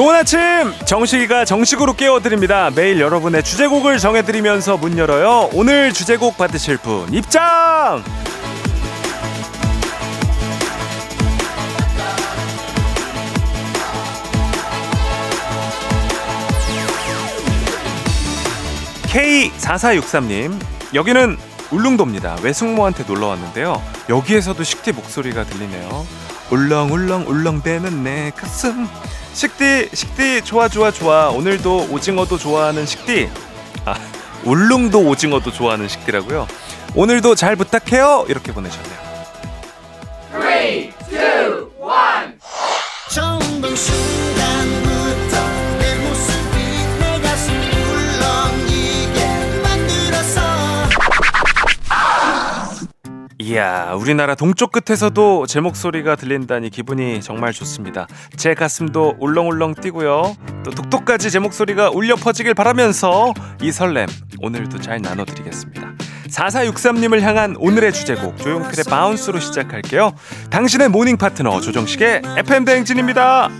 좋은 아침! 정식이가 정식으로 깨워드립니다. 매일 여러분의 주제곡을 정해드리면서 문 열어요. 오늘 주제곡 받으실 분 입장! K4463님 여기는 울릉도입니다. 외숙모한테 놀러 왔는데요. 여기에서도 식디 목소리가 들리네요. 울렁울렁 울렁대는 내 가슴 식디 식디 좋아 좋아 좋아. 오늘도 오징어도 좋아하는 식디. 아 울릉도 오징어도 좋아하는 식디라고요? 오늘도 잘 부탁해요. 이렇게 보내셨네요. 순간부터 이야 우리나라 동쪽 끝에서도 제 목소리가 들린다니 기분이 정말 좋습니다. 제 가슴도 울렁울렁 뛰고요. 또 독도까지 제 목소리가 울려 퍼지길 바라면서 이 설렘 오늘도 잘 나눠드리겠습니다. 4463님을 향한 오늘의 주제곡 조용필의 Bounce로 시작할게요. 당신의 morning 파트너 조정식의 FM대행진입니다.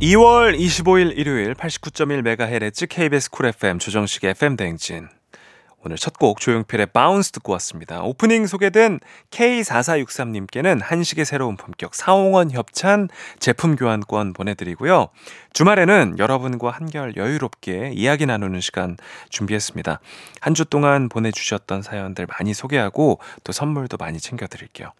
2월 25일 일요일 89.1MHz KBS 쿨 FM 조정식의 FM 대행진. 오늘 첫 곡 조용필의 Bounce 듣고 왔습니다. 오프닝 소개된 K4463님께는 한식의 새로운 품격 사옹원 협찬 제품 교환권 보내드리고요. 주말에는 여러분과 한결 여유롭게 이야기 나누는 시간 준비했습니다. 한 주 동안 보내주셨던 사연들 많이 소개하고 또 선물도 많이 챙겨드릴게요.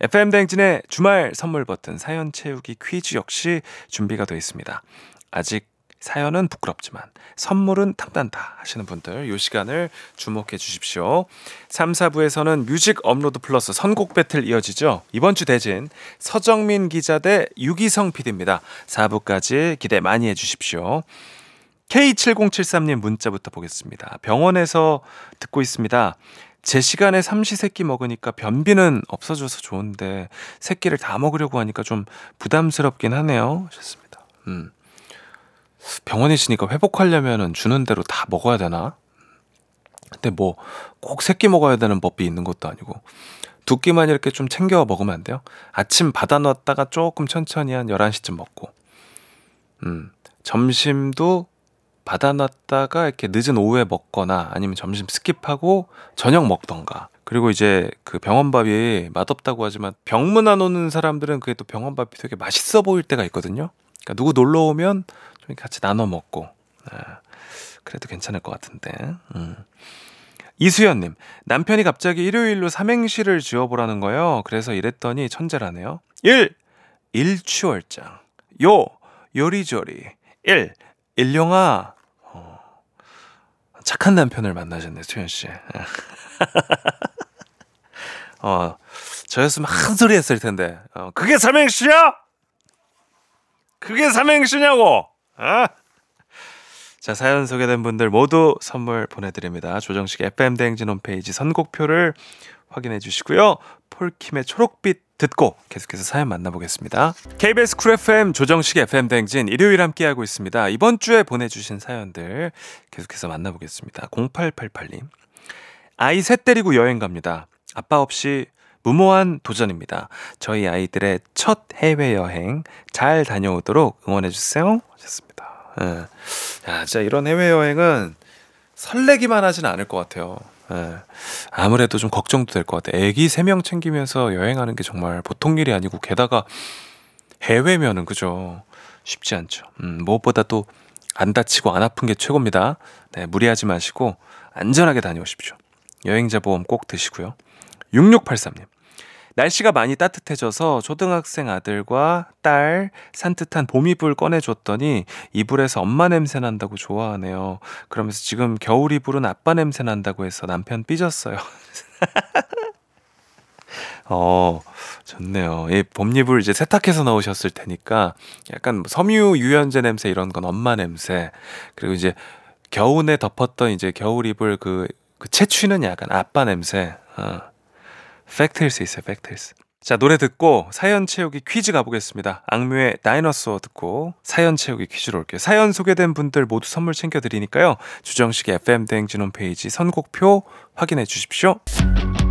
FM 대행진의 주말 선물 버튼 사연 채우기 퀴즈 역시 준비가 되어 있습니다. 아직 사연은 부끄럽지만 선물은 탐난다 하시는 분들 이 시간을 주목해 주십시오. 3, 4부에서는 뮤직 업로드 플러스 선곡 배틀 이어지죠. 이번 주 대진 서정민 기자 대 유기성 PD입니다. 4부까지 기대 많이 해 주십시오. K7073님 문자부터 보겠습니다. 병원에서 듣고 있습니다. 제 시간에 삼시세끼 먹으니까 변비는 없어져서 좋은데 새끼를 다 먹으려고 하니까 좀 부담스럽긴 하네요. 하셨습니다. 음. 병원에 있으니까 회복하려면은 주는 대로 다 먹어야 되나? 근데 뭐꼭 새끼 먹어야 되는 법이 있는 것도 아니고 두 끼만 이렇게 좀 챙겨 먹으면 안 돼요? 아침 받아 놨다가 조금 천천히 한 11시쯤 먹고 음. 점심도 받아 놨다가 이렇게 늦은 오후에 먹거나 아니면 점심 skip하고 저녁 먹던가. 그리고 이제 그 병원밥이 맛없다고 하지만 병문 안 오는 사람들은 그게 또 병원밥이 되게 맛있어 보일 때가 있거든요. 그러니까 누구 놀러 오면 좀 같이 나눠 먹고. 아, 그래도 괜찮을 것 같은데. 음. 이수연님, 남편이 갑자기 일요일로 삼행시를 지어보라는 거예요. 그래서 이랬더니 천재라네요. 1. 일취월장. 요. 요리조리. 1. 일용아. 어, 착한 남편을 만나셨네, 수현 씨. 어, 저였으면 한 소리 했을 텐데. 어, 그게 삼행시야? 그게 삼행시냐고? 어? 자, 사연 소개된 분들 모두 선물 보내드립니다. 조정식 FM 대행진 홈페이지 선곡표를 확인해 주시고요. 폴킴의 초록빛 듣고 계속해서 사연 만나보겠습니다. KBS 쿨 FM 조정식 FM 대행진 일요일 함께하고 있습니다. 이번 주에 보내주신 사연들 계속해서 만나보겠습니다. 0888님. 아이 셋 데리고 여행 갑니다. 아빠 없이 무모한 도전입니다. 저희 아이들의 첫 해외여행 잘 다녀오도록 응원해주세요. 하셨습니다. 예. 야, 진짜 이런 해외여행은 설레기만 하진 않을 것 같아요. 예. 아무래도 좀 걱정도 될 것 같아요. 애기 3명 챙기면서 여행하는 게 정말 보통 일이 아니고 게다가 해외면은 그죠. 쉽지 않죠. 음, 무엇보다 또 안 다치고 안 아픈 게 최고입니다. 네, 무리하지 마시고 안전하게 다녀오십시오. 여행자 보험 꼭 드시고요. 6683님. 날씨가 많이 따뜻해져서 초등학생 아들과 딸 산뜻한 봄이불 꺼내줬더니 이불에서 엄마 냄새 난다고 좋아하네요. 그러면서 지금 겨울 이불은 아빠 냄새 난다고 해서 남편 삐졌어요. 어, 좋네요. 이 봄이불 이제 세탁해서 넣으셨을 테니까 약간 뭐 섬유 유연제 냄새 이런 건 엄마 냄새. 그리고 이제 겨우내 덮었던 이제 겨울 이불 그, 그 채취는 약간 아빠 냄새. 어. 팩트일 수 있어요, 팩트일스. 자, 노래 듣고 사연 채우기 퀴즈 가보겠습니다. 악뮤의 다이너소어 듣고 사연 채우기 퀴즈로 올게요. 사연 소개된 분들 모두 선물 챙겨드리니까요. 주정식의 FM 대행진 홈페이지 선곡표 확인해 주십시오.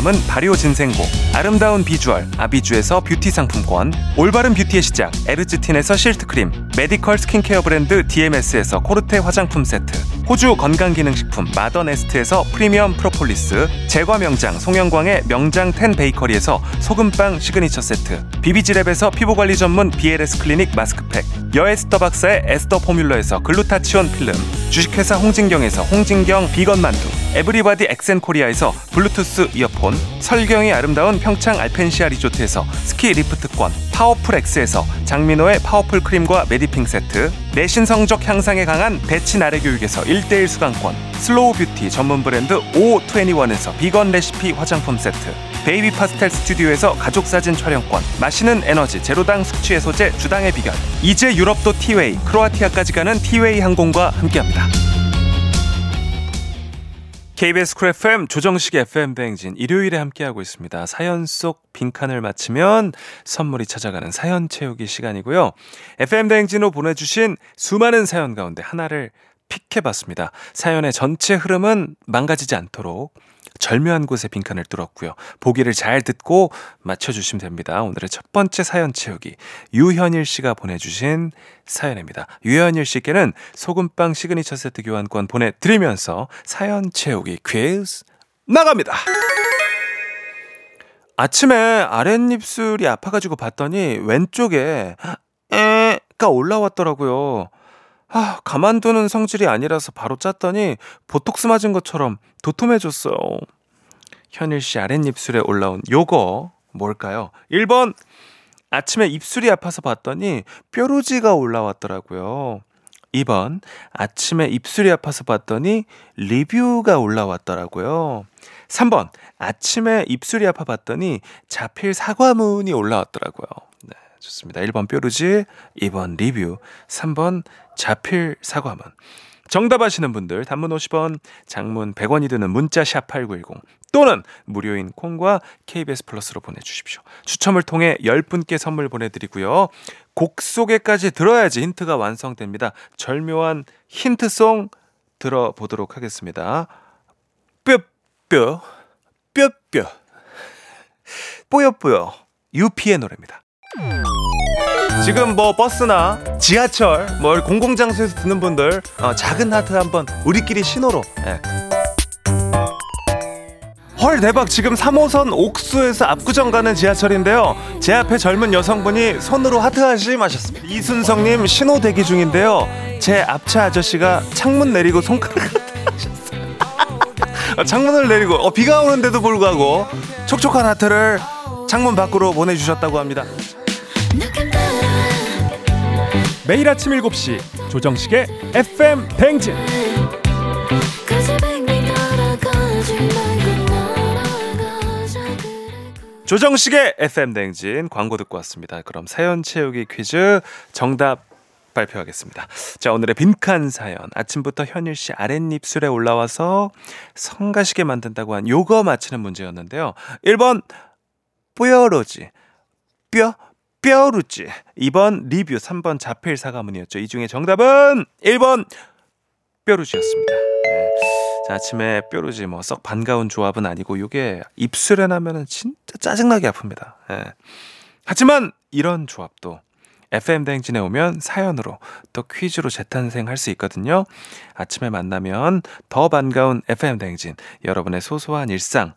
담은 발효 진생고, 아름다운 비주얼 아비주에서 뷰티 상품권, 올바른 뷰티의 시작 에르츠틴에서 실트크림, 메디컬 스킨케어 브랜드 DMS에서 코르테 화장품 세트, 호주 건강기능식품 마더네스트에서 프리미엄 프로폴리스, 제과 명장 송영광의 명장 텐 베이커리에서 소금빵 시그니처 세트, 비비지랩에서 피부관리 전문 BLS 클리닉 마스크팩, 여에스더 박사의 에스더 포뮬러에서 글루타치온 필름, 주식회사 홍진경에서 홍진경 비건 만두, 에브리바디 엑센코리아에서 블루투스 이어폰, 설경이 아름다운 평창 알펜시아 리조트에서 스키 리프트권, 파워풀 X에서 장민호의 파워풀 크림과 메디핑 세트, 내신 성적 향상에 강한 대치 나래 교육에서 1대1 수강권, 슬로우 뷰티 전문 브랜드 O21에서 비건 레시피 화장품 세트, 베이비 파스텔 스튜디오에서 가족 사진 촬영권, 마시는 에너지 제로당 숙취 해소제 주당의 비결, 이제 유럽도 티웨이, 크로아티아까지 가는 티웨이 항공과 함께합니다. KBS 쿨 FM 조정식 FM 대행진 일요일에 함께하고 있습니다. 사연 속 빈칸을 맞히면 선물이 찾아가는 사연 채우기 시간이고요. FM 대행진으로 보내주신 수많은 사연 가운데 하나를 pick해봤습니다. 사연의 전체 흐름은 망가지지 않도록 절묘한 곳에 빈칸을 뚫었고요. 보기를 잘 듣고 맞춰주시면 됩니다. 오늘의 첫 번째 사연 채우기 유현일 씨가 보내주신 사연입니다. 유현일 씨께는 소금빵 시그니처 세트 교환권 보내드리면서 사연 채우기 퀴즈 나갑니다. 아침에 아랫입술이 아파가지고 봤더니 왼쪽에 에가 올라왔더라고요. 아, 가만두는 성질이 아니라서 바로 짰더니 보톡스 맞은 것처럼 도톰해졌어요. 현일 씨 아랫입술에 올라온 요거 뭘까요? 1번 아침에 입술이 아파서 봤더니 뾰루지가 올라왔더라고요. 2번 아침에 입술이 아파서 봤더니 리뷰가 올라왔더라고요. 3번 아침에 입술이 아파 봤더니 자필 사과문이 올라왔더라고요. 네, 좋습니다. 1번 뾰루지, 2번 리뷰, 3번 자필 사과문. 정답 아시는 분들 단문 50원, 장문 100원이 드는 문자 샵 8910 또는 무료인 콩과 KBS 플러스로 보내 주십시오. 추첨을 통해 10분께 선물 보내 드리고요. 곡 속에까지 들어야지 힌트가 완성됩니다. 절묘한 힌트송 들어보도록 하겠습니다. 뼈뼈 뼈뼈 뽀여뽀여 유피의 노래입니다. 지금 뭐 버스나 지하철, 뭐 공공장소에서 듣는 분들 어, 작은 하트 한번 우리끼리 신호로. 예. 헐 대박. 지금 3호선 옥수에서 압구정 가는 지하철인데요. 제 앞에 젊은 여성분이 손으로 하트 하심 하셨습니다. 이순성님 신호 대기 중인데요. 제 앞차 아저씨가 창문 내리고 손가락 하셨어요. 어, 창문을 내리고 어, 비가 오는데도 불구하고 촉촉한 하트를 창문 밖으로 보내주셨다고 합니다 매일 아침 7시 조정식의 FM 뱅진 조정식의 FM 댕진 광고 듣고 왔습니다. 그럼 사연 채우기 퀴즈 정답 발표하겠습니다. 자, 오늘의 빈칸 사연. 아침부터 현일 씨 아랫입술에 올라와서 성가시게 만든다고 한 요거 맞히는 문제였는데요. 1번 뾰로지. 뼈 뼈루지. 2번 리뷰, 3번 자필 사과문이었죠. 이 중에 정답은 1번 뼈루지였습니다. 네. 자, 아침에 뾰루지 뭐 썩 반가운 조합은 아니고 요게 입술에 나면은 진짜 짜증나게 아픕니다. 예. 하지만 이런 조합도 FM 대행진에 오면 사연으로 또 퀴즈로 재탄생할 수 있거든요. 아침에 만나면 더 반가운 FM 대행진 여러분의 소소한 일상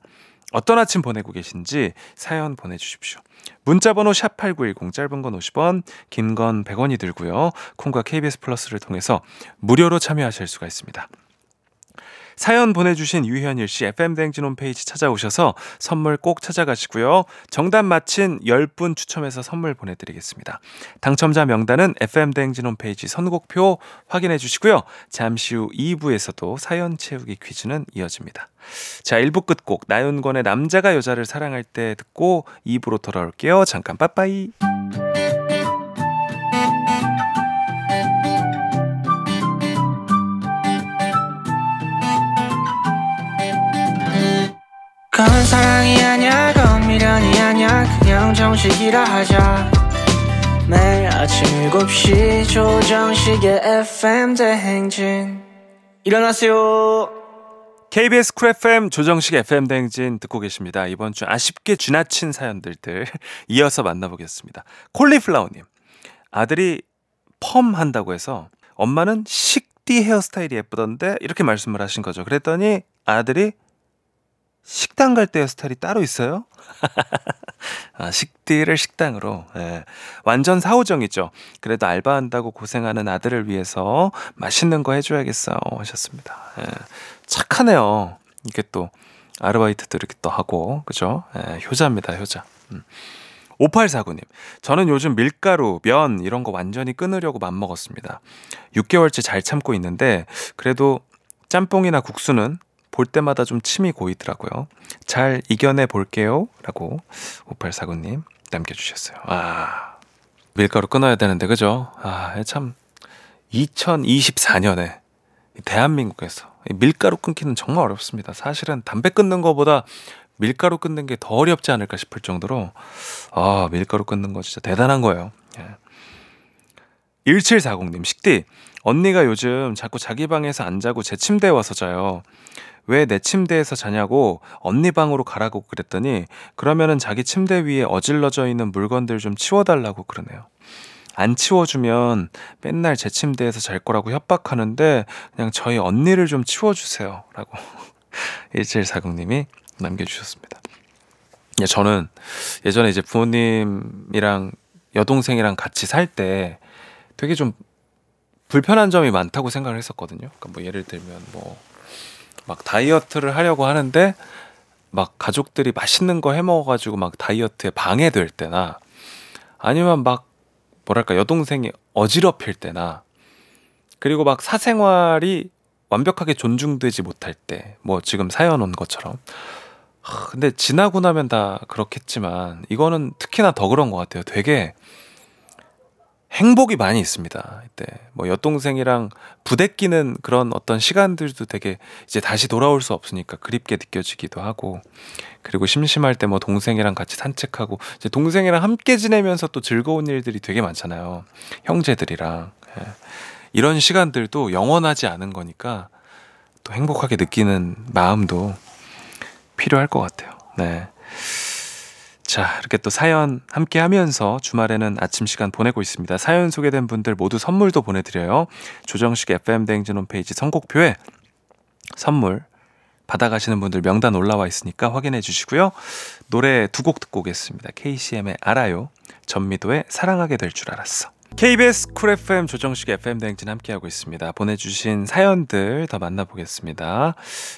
어떤 아침 보내고 계신지 사연 보내주십시오. 문자번호 샵8910 짧은 건 50원, 긴 건 100원이 들고요. 콩과 KBS 플러스를 통해서 무료로 참여하실 수가 있습니다. 사연 보내주신 유현일 씨 FM대행진 홈페이지 찾아오셔서 선물 꼭 찾아가시고요. 정답 맞힌 10분 추첨해서 선물 보내드리겠습니다. 당첨자 명단은 FM대행진 홈페이지 선곡표 확인해 주시고요. 잠시 후 2부에서도 사연 채우기 퀴즈는 이어집니다. 자, 1부 끝곡 나윤권의 남자가 여자를 사랑할 때 듣고 2부로 돌아올게요. 잠깐 빠빠이. 그건 사랑이 아니야 그건 미련이 아니야 그냥 정식이라 하자 매일 아침 7시 조정식의 FM 대행진 일어나세요 KBS 쿨 FM 조정식 FM 대행진 듣고 계십니다. 이번 주 아쉽게 지나친 사연들들 이어서 만나보겠습니다. 콜리플라워님 아들이 펌 한다고 해서 엄마는 식디 헤어스타일이 예쁘던데 이렇게 말씀을 하신 거죠. 그랬더니 아들이 식당 갈때 헤어스타일이 따로 있어요? 아, 식디를 식당으로. 예. 완전 사오정이죠. 그래도 알바한다고 고생하는 아들을 위해서 맛있는 거 해줘야겠어요. 하셨습니다. 예. 착하네요. 이게 또 아르바이트도 이렇게 또 하고, 그죠? 예, 효자입니다, 효자. 음. 5849님, 저는 요즘 밀가루, 면 이런 거 완전히 끊으려고 맘먹었습니다. 6개월째 잘 참고 있는데, 그래도 짬뽕이나 국수는 볼 때마다 좀 침이 고이더라고요. 잘 이겨내 볼게요. 라고 5849님 남겨주셨어요. 아, 밀가루 끊어야 되는데, 그죠? 아, 참, 2024년에 대한민국에서 이 밀가루 끊기는 정말 어렵습니다. 사실은 담배 끊는 것보다 밀가루 끊는 게 더 어렵지 않을까 싶을 정도로 아 밀가루 끊는 거 진짜 대단한 거예요. 예. 1740님 식디 언니가 요즘 자꾸 자기 방에서 안 자고 제 침대에 와서 자요. 왜 내 침대에서 자냐고 언니 방으로 가라고 그랬더니 그러면은 자기 침대 위에 어질러져 있는 물건들 좀 치워달라고 그러네요. 안 치워주면 맨날 제 침대에서 잘 거라고 협박하는데 그냥 저희 언니를 좀 치워주세요. 라고 1740님이 남겨주셨습니다. 예, 저는 예전에 이제 부모님이랑 여동생이랑 같이 살 때 되게 좀 불편한 점이 많다고 생각을 했었거든요. 그러니까 뭐 예를 들면 뭐 막 다이어트를 하려고 하는데 막 가족들이 맛있는 거 해 먹어가지고 막 다이어트에 방해될 때나 아니면 막 뭐랄까 여동생이 어지럽힐 때나 그리고 막 사생활이 완벽하게 존중되지 못할 때 뭐 지금 사연 온 것처럼 하, 근데 지나고 나면 다 그렇겠지만 이거는 특히나 더 그런 것 같아요. 되게 행복이 많이 있습니다. 이때 뭐 여동생이랑 부대끼는 그런 어떤 시간들도 되게 이제 다시 돌아올 수 없으니까 그립게 느껴지기도 하고 그리고 심심할 때 뭐 동생이랑 같이 산책하고 이제 동생이랑 함께 지내면서 또 즐거운 일들이 되게 많잖아요. 형제들이랑 예. 이런 시간들도 영원하지 않은 거니까 또 행복하게 느끼는 마음도 필요할 것 같아요. 네. 자, 이렇게 또 사연 함께 하면서 주말에는 아침 시간 보내고 있습니다. 사연 소개된 분들 모두 선물도 보내드려요. 조정식 FM대행진 홈페이지 선곡표에 선물 받아가시는 분들 명단 올라와 있으니까 확인해 주시고요. 노래 두 곡 듣고 오겠습니다. KCM의 알아요. 전미도의 사랑하게 될 줄 알았어. KBS 쿨 FM 조정식 FM 대행진 함께하고 있습니다. 보내주신 사연들 더 만나보겠습니다.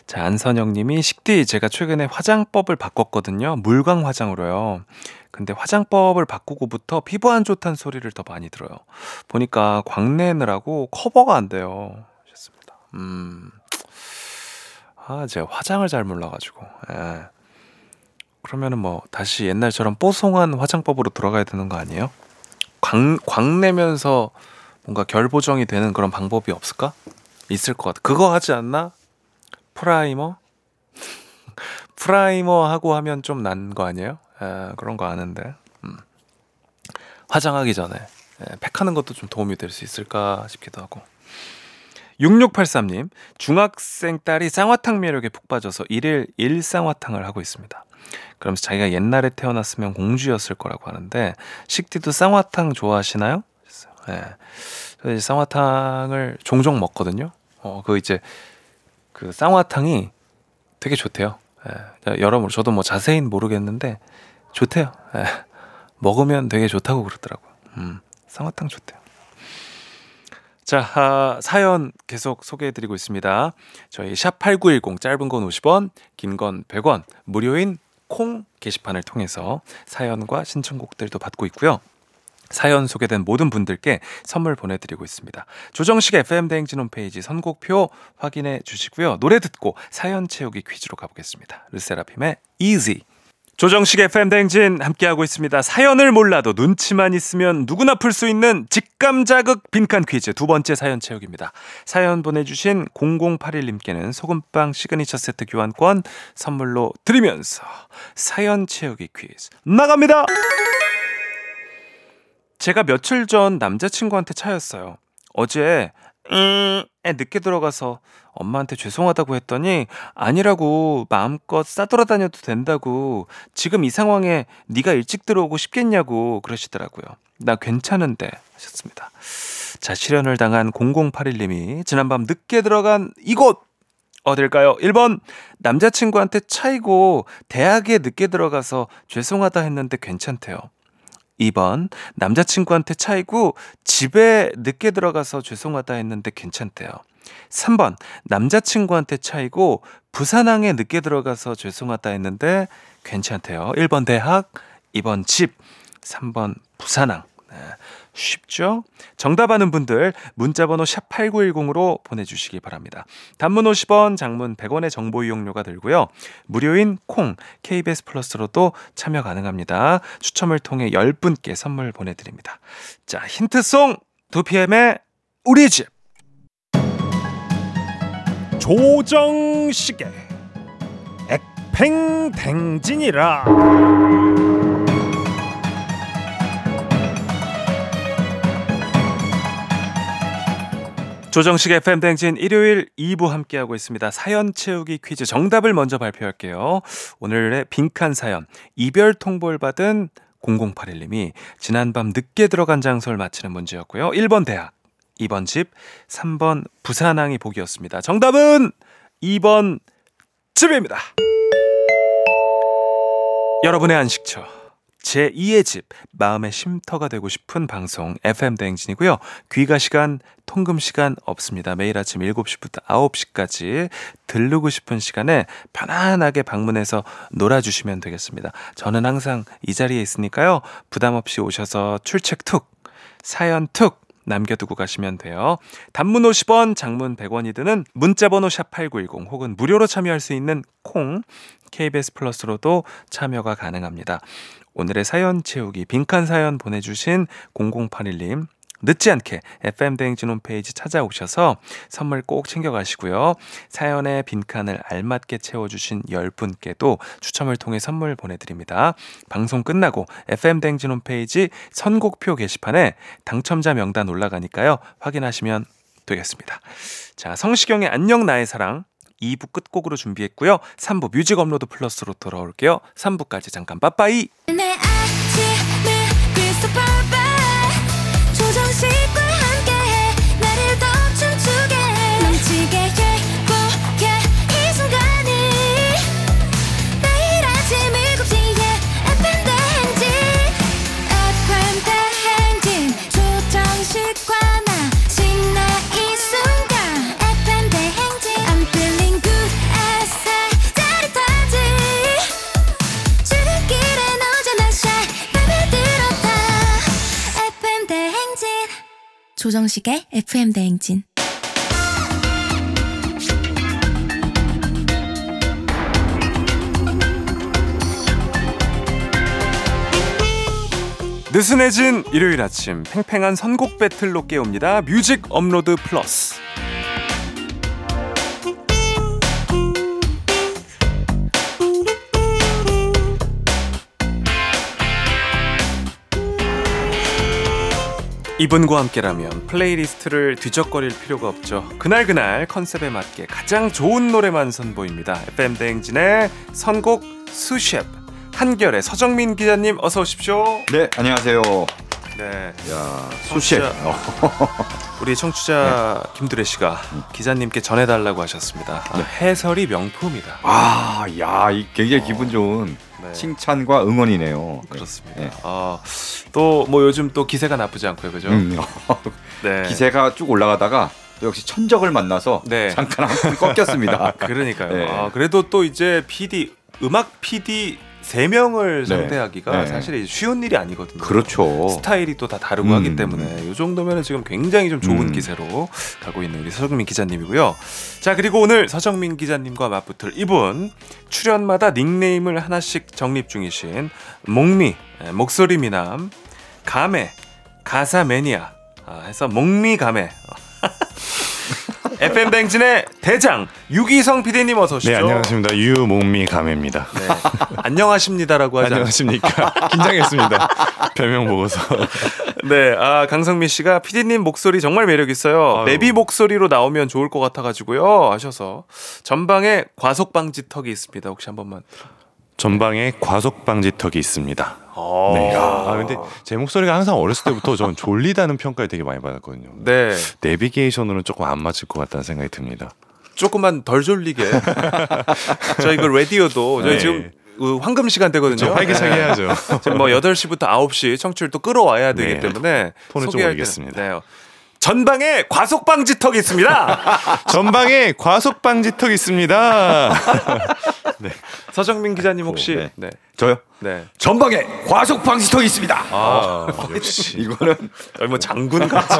자, 안선영 님이 식디 제가 최근에 화장법을 바꿨거든요. 물광 화장으로요. 근데 화장법을 바꾸고부터 피부 안 좋다는 소리를 더 많이 들어요. 보니까 광내느라고 커버가 안 돼요. 하셨습니다. 음. 아, 제가 화장을 잘 몰라가지고. 예. 그러면은 뭐 다시 옛날처럼 뽀송한 화장법으로 돌아가야 되는 거 아니에요? 광, 광내면서 뭔가 결 보정이 되는 그런 방법이 없을까? 있을 것 같아. 그거 하지 않나? primer? primer 하고 하면 좀 난 거 아니에요? 에, 그런 거 아는데. 음. 화장하기 전에 에, 팩하는 것도 좀 도움이 될 수 있을까 싶기도 하고. 6683님, 중학생 딸이 쌍화탕 매력에 푹 빠져서 일일 일쌍화탕을 하고 있습니다. 그러면서 자기가 옛날에 태어났으면 공주였을 거라고 하는데 식디도 쌍화탕 좋아하시나요? 예. 네. 쌍화탕을 종종 먹거든요. 어, 그 이제 그 쌍화탕이 되게 좋대요. 예. 여러모로 저도 뭐 자세히는 모르겠는데 좋대요. 예. 먹으면 되게 좋다고 그러더라고요. 음, 쌍화탕 좋대요. 자, 아, 사연 계속 소개해 드리고 있습니다. 저희 샵 8910 짧은 건 50원, 긴 건 100원, 무료인 콩 게시판을 통해서 사연과 신청곡들도 받고 있고요. 사연 소개된 모든 분들께 선물 보내드리고 있습니다. 조정식 FM 대행진 홈페이지 선곡표 확인해 주시고요. 노래 듣고 사연 채우기 퀴즈로 가보겠습니다. 르세라핌의 Easy. 조정식 FM 대행진 함께하고 있습니다. 사연을 몰라도 눈치만 있으면 누구나 풀 수 있는 직감 자극 빈칸 퀴즈 두 번째 사연 채우기입니다. 사연 보내주신 0081님께는 소금빵 시그니처 세트 교환권 선물로 드리면서 사연 채우기 퀴즈 나갑니다. 제가 며칠 전 남자친구한테 차였어요. 어제 에 늦게 들어가서 엄마한테 죄송하다고 했더니 아니라고 마음껏 싸돌아다녀도 된다고 지금 이 상황에 네가 일찍 들어오고 싶겠냐고 그러시더라고요. 나 괜찮은데 하셨습니다. 자 실현을 당한 0081님이 지난밤 늦게 들어간 이곳 어딜까요? 1번 남자친구한테 차이고 대학에 늦게 들어가서 죄송하다 했는데 괜찮대요. 2번 남자친구한테 차이고 집에 늦게 들어가서 죄송하다 했는데 괜찮대요. 3번 남자친구한테 차이고 부산항에 늦게 들어가서 죄송하다 했는데 괜찮대요. 1번 대학, 2번 집, 3번 부산항. 네, 쉽죠? 정답 아는 분들 문자번호 샵8910으로 보내주시기 바랍니다. 단문 50원, 장문 100원의 정보 이용료가 들고요. 무료인 콩, KBS 플러스로도 참여 가능합니다. 추첨을 통해 10분께 선물 보내드립니다. 자, 힌트송 2PM의 우리 집. 조정식의 액팽댕진이라 조정식 FM 댕진 일요일 2부 함께하고 있습니다. 사연 채우기 퀴즈 정답을 먼저 발표할게요. 오늘의 빈칸 사연 이별 통보를 받은 0081님이 지난밤 늦게 들어간 장소를 맞히는 문제였고요. 1번 대학, 2번 집, 3번 부산항이 보기였습니다. 정답은 2번 집입니다. 여러분의 안식처. 제 2의 집, 마음의 쉼터가 되고 싶은 방송 FM 대행진이고요. 귀가 시간, 통금 시간 없습니다. 매일 아침 7시부터 9시까지 들르고 싶은 시간에 편안하게 방문해서 놀아주시면 되겠습니다. 저는 항상 이 자리에 있으니까요. 부담 없이 오셔서 출첵 툭, 사연 툭, 남겨두고 가시면 돼요. 단문 50원, 장문 100원이 드는 문자번호 샵8910 혹은 무료로 참여할 수 있는 콩, KBS 플러스로도 참여가 가능합니다. 오늘의 사연 채우기 빈칸 사연 보내주신 0081님 늦지 않게 FM대행진 홈페이지 찾아오셔서 선물 꼭 챙겨가시고요. 사연의 빈칸을 알맞게 채워주신 10분께도 추첨을 통해 선물 보내드립니다. 방송 끝나고 FM대행진 홈페이지 선곡표 게시판에 당첨자 명단 올라가니까요. 확인하시면 되겠습니다. 자, 성시경의 안녕 나의 사랑 2부 끝곡으로 준비했고요. 3부 뮤직 업로드 플러스로 돌아올게요. 3부까지 잠깐 빠빠이. 조정식의 FM 대행진 느슨해진 일요일 아침 팽팽한 선곡 배틀로 깨웁니다. 뮤직 업로드 플러스. 이분과 함께라면 플레이리스트를 뒤적거릴 필요가 없죠. 그날그날 컨셉에 맞게 가장 좋은 노래만 선보입니다. FM 대행진의 선곡 수셰프 한겨레 서정민 기자님 어서 오십시오. 네, 안녕하세요. 네. 야, 수셰. 청취자- 우리 청취자 김두래 씨가 기자님께 전해달라고 하셨습니다. 아, 해설이 명품이다. 아, 야, 이 굉장히 기분 좋은 네. 칭찬과 응원이네요. 그렇습니다. 네. 아, 또뭐 요즘 또 기세가 나쁘지 않고요, 그죠? 음, 네. 기세가 쭉 올라가다가 또 역시 천적을 만나서 네. 잠깐 한푼 꺾였습니다. 그러니까요. 네. 아, 그래도 또 이제 PD 음악 PD 세 명을 네. 상대하기가 네. 사실 쉬운 일이 아니거든요. 그렇죠. 스타일이 또 다 다르고 음. 하기 때문에 이 정도면 지금 굉장히 좀 좋은 음. 기세로 가고 있는 우리 서정민 기자님이고요. 자 그리고 오늘 서정민 기자님과 맞붙을 이분 출연마다 닉네임을 하나씩 정립 중이신 목미 예, 목소리 미남 가메 가사 매니아 아, 해서 목미 가메 FM 댕진의 대장 유기성 PD님 어서 오시죠. 네 안녕하십니다 유목미 감입니다. 네, 안녕하십니다라고 하지? 안녕하십니까 긴장했습니다. 별명 보고서 네, 아 강성민 씨가 PD님 목소리 정말 매력 있어요. 아유. 내비 목소리로 나오면 좋을 것 같아가지고요. 하셔서 전방에 과속 방지 턱이 있습니다. 혹시 한 번만. 전방에 과속 방지턱이 있습니다. 어. 네. 아 근데 제 목소리가 항상 어렸을 때부터 전 졸리다는 평가를 되게 많이 받았거든요. 네, 내비게이션으로는 조금 안 맞을 것 같다는 생각이 듭니다. 조금만 덜 졸리게. 저희 그 라디오도 저희 네. 지금 그 황금 시간대거든요. 좀 활기차게 네. 해야죠. 지금 뭐 8시부터 9시 청취율 또 끌어와야 되기 네. 때문에 톤을 좀 올리겠습니다. 때는, 네. 전방에 과속 방지 턱이 있습니다. 전방에 과속 방지턱이 있습니다. 서정민 기자님 혹시 네. 네. 저요? 네. 전방에 과속 방지턱 이 있습니다. 아, 역시 이거는 뭐 장군 같이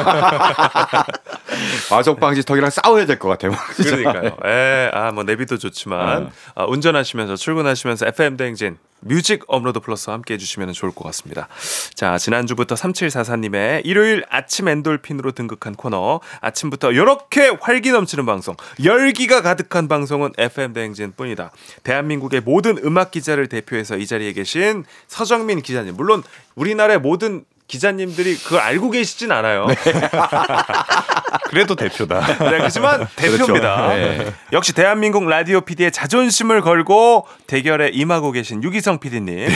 과속 방지턱이랑 싸워야 될 것 같아요. 그러니까요. 예, 아, 뭐 내비도 좋지만 아, 운전하시면서 출근하시면서 FM 대행진 뮤직 업로드 플러스와 함께 해주시면 좋을 것 같습니다. 자, 지난주부터 3744님의 일요일 아침 엔돌핀으로 등극한 코너 아침부터 이렇게 활기 넘치는 방송 열기가 가득한 방송은 FM 대행진 뿐이다. 대한민국의 모든 음악 기자를 대표해서 이 자리에 계신 서정민 기자님. 물론 우리나라의 모든 기자님들이 그걸 알고 계시진 않아요. 그래도 대표다. 네, 그렇지만 대표입니다. 네. 역시 대한민국 라디오 PD의 자존심을 걸고 대결에 임하고 계신 유기성 PD님.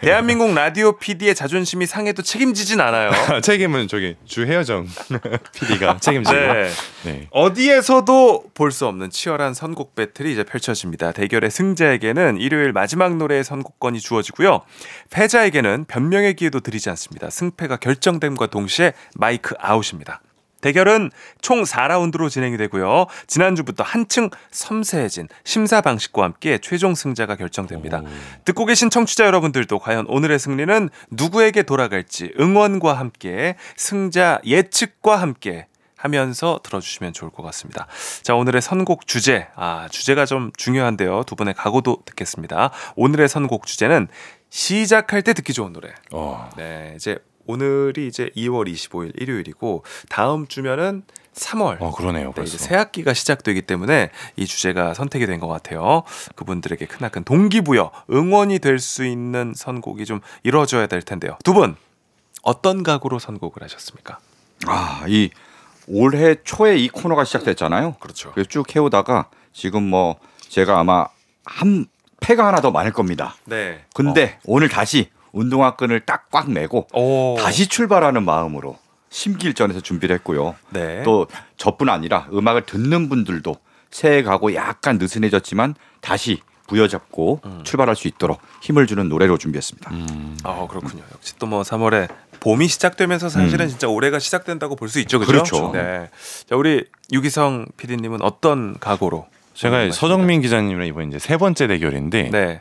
대한민국 라디오 PD의 자존심이 상해도 책임지진 않아요. 책임은 저기 주혜여정 PD가 책임지고. 네. 네. 어디에서도 볼 수 없는 치열한 선곡 배틀이 이제 펼쳐집니다. 대결의 승자에게는 일요일 마지막 노래의 선곡권이 주어지고요. 패자에게는 변명의 기회도 드리지 않습니다. 승패가 결정됨과 동시에 마이크 아웃입니다. 대결은 총 4라운드로 진행이 되고요. 지난주부터 한층 섬세해진 심사 방식과 함께 최종 승자가 결정됩니다. 듣고 계신 청취자 여러분들도 과연 오늘의 승리는 누구에게 돌아갈지 응원과 함께 승자 예측과 함께 하면서 들어주시면 좋을 것 같습니다. 자, 오늘의 선곡 주제. 아, 주제가 좀 중요한데요. 두 분의 각오도 듣겠습니다. 오늘의 선곡 주제는 시작할 때 듣기 좋은 노래. 어. 네, 이제 오늘이 이제 2월 25일 일요일이고 다음 주면은 3월. 어 그러네요 네, 새 학기가 시작되기 때문에 이 주제가 선택이 된 것 같아요. 그분들에게 크나큰 동기부여, 응원이 될 수 있는 선곡이 좀 이루어져야 될 텐데요. 두 분 어떤 각오로 선곡을 하셨습니까? 아, 이 올해 초에 이 코너가 시작됐잖아요. 그렇죠. 쭉 해오다가 지금 뭐 제가 아마 한 패가 하나 더 많을 겁니다. 네. 근데 오늘 다시 운동화 끈을 딱 꽉 매고 오. 다시 출발하는 마음으로 심기일전에서 준비를 했고요. 네. 또 저뿐 아니라 음악을 듣는 분들도 새해 가고 약간 느슨해졌지만 다시 부여잡고 음. 출발할 수 있도록 힘을 주는 노래로 준비했습니다. 아 그렇군요. 역시 또 뭐 3월에 봄이 시작되면서 사실은 음. 진짜 올해가 시작된다고 볼 수 있죠, 그죠? 그렇죠. 네. 자 우리 유기성 PD님은 어떤 각오로? 제가? 서정민 기자님이랑 이번 이제 세 번째 대결인데 네.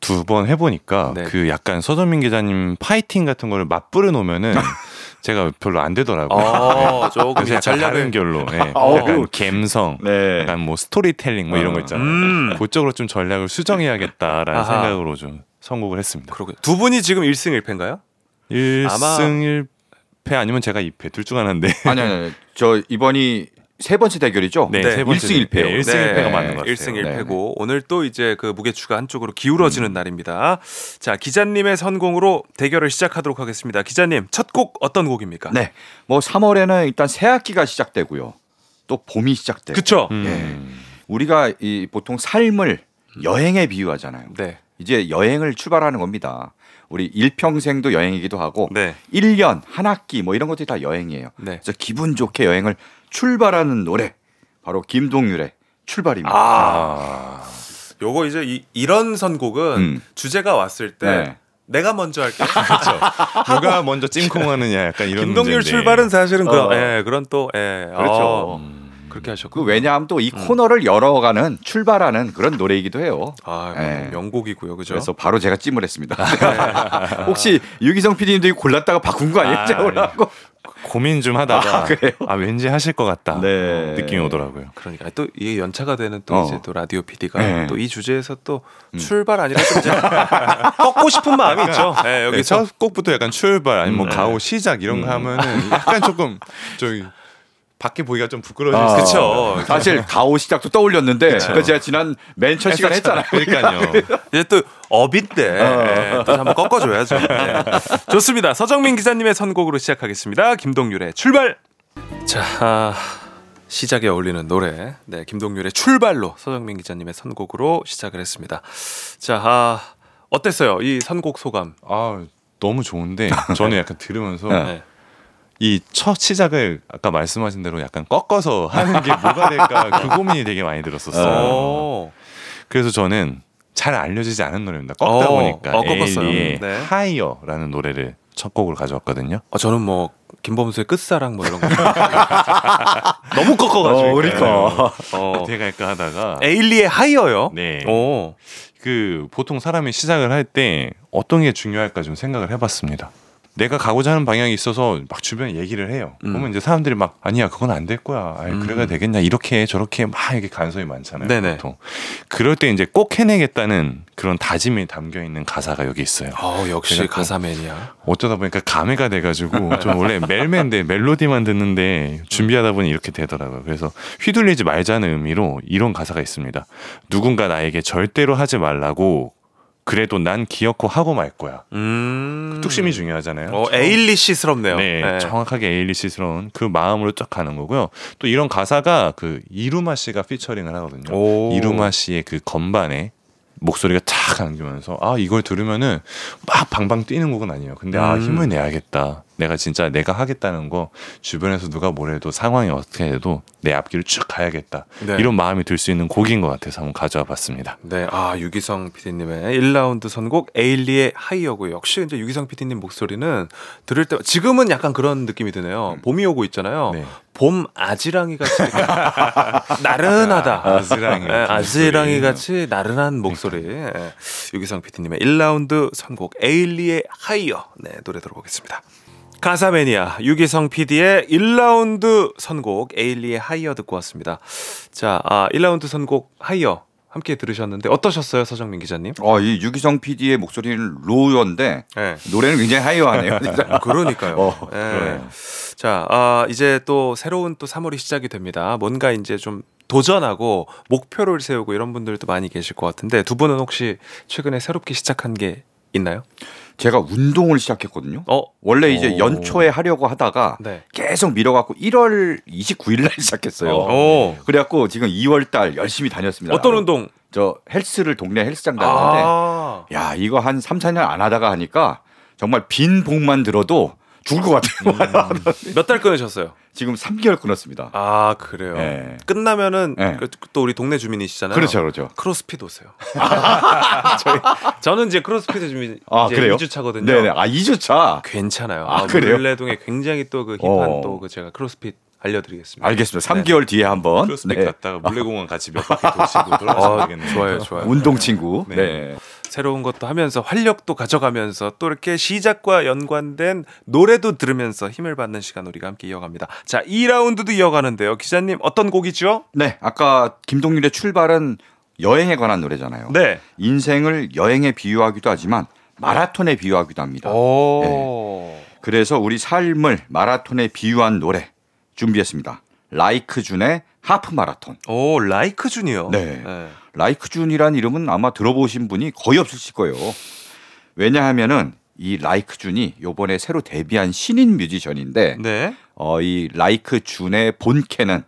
두 번 해보니까 네. 그 약간 서정민 기자님 파이팅 같은 거를 맞부려 놓으면은 제가 별로 안 되더라고요. 어 조금 다른 결로, 예. 어우. 약간 감성, 네. 약간 뭐 스토리텔링 뭐 이런 거 있잖아요. 음. 그쪽으로 좀 전략을 수정해야겠다라는 아하. 생각으로 좀 선곡을 했습니다. 그러고 두 분이 지금 1승 1패인가요? 1승 1패 아니면 제가 2패 둘 중 하나인데. 아니 아니, 아니 저 이번이 세 번째 대결이죠. 네, 네, 세 번째 1승 1패요. 네, 1승 1패가 맞는 것 같아요. 1승 네, 1패고 오늘 또 이제 그 무게추가 한쪽으로 기울어지는 날입니다. 자 기자님의 선공으로 대결을 시작하도록 하겠습니다. 기자님 첫 곡 어떤 곡입니까? 네. 뭐 3월에는 일단 새 학기가 시작되고요. 또 봄이 시작돼. 그쵸? 음. 우리가 이 보통 삶을 여행에 비유하잖아요. 네. 이제 여행을 출발하는 겁니다. 우리 일평생도 여행이기도 하고 네. 1년, 한 학기 뭐 이런 것들이 다 여행이에요. 네. 그래서 기분 좋게 여행을 출발하는 노래 바로 김동률의 출발입니다. 아, 요거 이제 이, 이런 선곡은 음. 주제가 왔을 때 네. 내가 먼저 할게. 누가 먼저 찜콩하느냐 약간 이런 김동률 문제인데. 출발은 사실은 그런 어. 예, 그런 또 예. 그렇죠. 어, 그렇게 하셨고. 그 왜냐하면 또이 음. 코너를 열어가는 출발하는 그런 노래이기도 해요. 아, 예. 명곡이고요. 그죠? 그래서 바로 제가 찜을 했습니다. 혹시 유기성 PD님도 이거 골랐다가 바꾼 거 아니에요? 아, 제가 올라고. 고민 좀 하다가 아, 그래요? 아, 왠지 하실 것 같다 네. 느낌이 오더라고요. 그러니까 또 이게 연차가 되는 또 어. 이제 또 라디오 PD가 네. 또이 주제에서 또 출발 아니라 꺾고 싶은 마음이 있죠. 예, 네, 여기서 첫 곡부터 약간 출발 아니면 뭐 음, 네. 가오 시작 이런 거 하면은 약간 조금 저기 밖에 보기가 좀 부끄러워질 아, 수 있어요. 그쵸. 사실 가오 시작도 떠올렸는데 그 제가 지난 맨첫 시간 했잖아요. 그러니까요. 이제 또 업인데 예, 또 한번 꺾어줘야죠. 예. 좋습니다. 서정민 기자님의 선곡으로 시작하겠습니다. 김동률의 출발. 자 아, 시작에 어울리는 노래, 네 김동률의 출발로 서정민 기자님의 선곡으로 시작을 했습니다. 자 아, 어땠어요? 이 선곡 소감? 아 너무 좋은데 저는 약간 들으면서 네. 이 첫 시작을 아까 말씀하신 대로 약간 꺾어서 하는 게 뭐가 될까 그 고민이 되게 많이 들었었어요. 오. 그래서 저는 잘 알려지지 않은 노래입니다. 꺾다 어, 보니까 어. 에일리의 네. Higher라는 노래를 첫 곡을 가져왔거든요. 어, 저는 뭐 김범수의 끝사랑 뭐 이런 거 너무 꺾어가지고 어, 그러니까. 어. 어떻게 갈까 하다가 에일리의 하이어요. 네. 오. 그 보통 사람이 시작을 할 때 어떤 게 중요할까 좀 생각을 해봤습니다. 내가 가고자 하는 방향이 있어서 막 주변에 얘기를 해요. 음. 그러면 이제 사람들이 막 아니야 그건 안 될 거야. 아이, 음. 그래가 되겠냐 이렇게 저렇게 막 이게 간섭이 많잖아요. 네네. 보통 그럴 때 이제 꼭 해내겠다는 그런 다짐이 담겨 있는 가사가 여기 있어요. 어, 역시 가사맨이야. 어쩌다 보니까 감회가 돼가지고 좀 원래 멜맨데 멜로디만 듣는데 준비하다 보니 이렇게 되더라고요. 그래서 휘둘리지 말자는 의미로 이런 가사가 있습니다. 누군가 나에게 절대로 하지 말라고 그래도 난 기어코 하고 말 거야. 음. 뚝심이 중요하잖아요. 어, 에일리시스럽네요. 네, 네. 정확하게 에일리시스러운 그 마음으로 쫙 가는 거고요. 또 이런 가사가 그 이루마 씨가 피처링을 하거든요. 오. 이루마 씨의 그 건반에 목소리가 탁 안기면서 아 이걸 들으면은 막 방방 뛰는 곡은 아니에요. 근데 아 음. 힘을 내야겠다. 내가 진짜 내가 하겠다는 거 주변에서 누가 뭐래도 상황이 어떻게 해도 내 앞길을 쭉 가야겠다. 네. 이런 마음이 들 수 있는 곡인 것 같아서 한번 가져와 봤습니다. 네, 아 유기성 PD님의 1라운드 선곡 에일리의 Higher고 역시 이제 유기성 PD님 목소리는 들을 때 지금은 약간 그런 느낌이 드네요. 봄이 오고 있잖아요. 네. 봄 아지랑이 같이 나른하다. 아즈랑이 네, 아지랑이 같이 나른한 목소리. 예. 유기성 PD님의 1라운드 선곡 에일리의 하이어. 네, 노래 들어보겠습니다. 가사매니아 유기성 PD의 1라운드 선곡 에일리의 하이어 듣고 왔습니다. 자, 아, 1라운드 선곡 하이어 함께 들으셨는데 어떠셨어요, 서정민 기자님? 어, 이 유기성 PD의 목소리는 low인데 네. 노래는 굉장히 higher하네요. 진짜. 그러니까요. 어, 예. 그러네요. 자, 아, 이제 또 새로운 또 3월이 시작이 됩니다. 뭔가 이제 좀 도전하고 목표를 세우고 이런 분들도 많이 계실 것 같은데 두 분은 혹시 최근에 새롭게 시작한 게 있나요? 제가 운동을 시작했거든요. 어, 원래 이제 오. 연초에 하려고 하다가 네. 계속 미뤄갖고 1월 29일 날 시작했어요. 오. 그래갖고 지금 2월 달 열심히 다녔습니다. 어떤 운동? 저 헬스를 동네 헬스장 다녔는데 아. 야 이거 한 3, 4년 안 하다가 하니까 정말 빈 복만 들어도 죽을 것 같아요. 몇달 끊으셨어요? 지금 3개월 끊었습니다. 아, 그래요. 네. 끝나면은 네. 그- 또 우리 동네 주민이시잖아요. 그렇죠, 그렇죠. 크로스핏 오세요. 저희, 는 이제 크로스핏 주민 아 이제 그래요? 2주 차거든요. 네네. 아 2주 차. 괜찮아요. 아, 아, 그래요? 물레동에 굉장히 또 그 힙한 어. 또그 제가 크로스핏 알려드리겠습니다. 알겠습니다. 3개월 뒤에 한번. 크로스백 네. 갔다가 물레공원 같이 몇 바퀴 도시고 돌아가시면 어, 되겠네요. 좋아요, 좋아요. 운동 친구. 네. 네. 새로운 것도 하면서 활력도 가져가면서 또 이렇게 시작과 연관된 노래도 들으면서 힘을 받는 시간 우리가 함께 이어갑니다. 자, 2라운드도 이어가는데요. 기자님 어떤 곡이죠? 네. 아까 김동률의 출발은 여행에 관한 노래잖아요. 네. 인생을 여행에 비유하기도 하지만 마라톤에 비유하기도 합니다. 오. 그래서 우리 삶을 마라톤에 비유한 노래 준비했습니다. 라이크 준의 하프 마라톤. 오, 라이크 준이요. 네. 라이크 준이란 이름은 아마 들어보신 분이 거의 없으실 거예요. 왜냐하면은 이 라이크 준이 요번에 새로 데뷔한 신인 뮤지션인데 네. 어, 이 라이크 준의 본캐는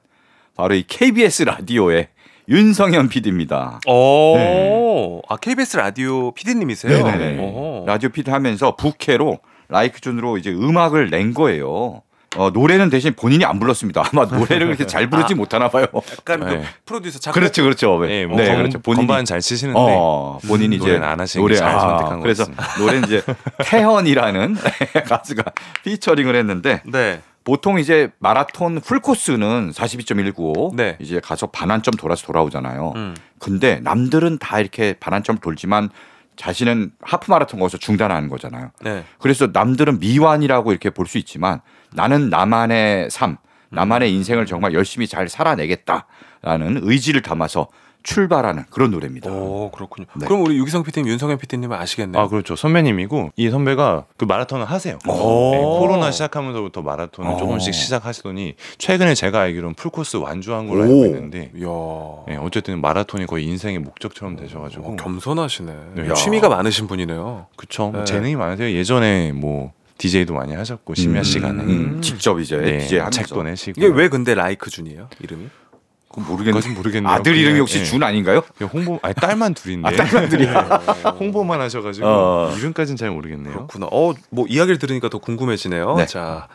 바로 이 KBS 라디오의 윤성현 PD입니다. 오. 네. 아, KBS 라디오 PD님이세요? 네네네. 오. 라디오 PD 하면서 부캐로 라이크 준으로 이제 음악을 낸 거예요. 어, 노래는 대신 본인이 안 불렀습니다. 아마 노래를 그렇게 잘 부르지 못하나 봐요. 약간 그 네. 프로듀서 작곡 그렇죠, 그렇죠. 네, 뭐 네, 건, 그렇죠. 본인이 건반 잘 치시는데 어, 본인이 이제 안 하시는 게잘 선택한 것 그래서. 노래는 이제 태연이라는 가수가 피처링을 했는데 네. 보통 이제 마라톤 풀 코스는 42.19 네. 이제 가서 반환점 돌아서 돌아오잖아요. 음. 근데 남들은 다 이렇게 반환점 돌지만 자신은 하프 마라톤 거기서 중단하는 거잖아요. 네. 그래서 남들은 미완이라고 이렇게 볼 수 있지만 나는 나만의 삶, 나만의 인생을 정말 열심히 잘 살아내겠다라는 의지를 담아서 출발하는 그런 노래입니다. 오 그렇군요. 네. 그럼 우리 유기성 PD님, 윤성현 PD님은 아시겠네요. 아 그렇죠 선배님이고 이 선배가 그 마라톤을 하세요. 네, 오. 코로나 시작하면서부터 마라톤을 오. 조금씩 시작하시더니 최근에 제가 알기로는 풀코스 완주한 걸로 오. 알고 있는데. 네, 어쨌든 마라톤이 거의 인생의 목적처럼 되셔가지고 어, 겸손하시네. 네. 취미가 많으신 분이네요. 그쵸 뭐 네. 재능이 많으세요. 예전에 뭐 DJ도 많이 하셨고 심야 시간에 음, 직접 이제 네, DJ 하면서 책도 내시고 이게 왜 근데 라이크 준이에요? 이름이? 그건 모르겠는데 모르겠네요. 아들 이름이 그냥, 혹시 예. 준 아닌가요? 그냥 홍보 아니 딸만 둘인데 아, 딸만 둘이야. 홍보만 하셔 가지고 어. 이름까지는 잘 모르겠네요. 그렇구나. 어, 뭐 이야기를 들으니까 더 궁금해지네요. 네. 자,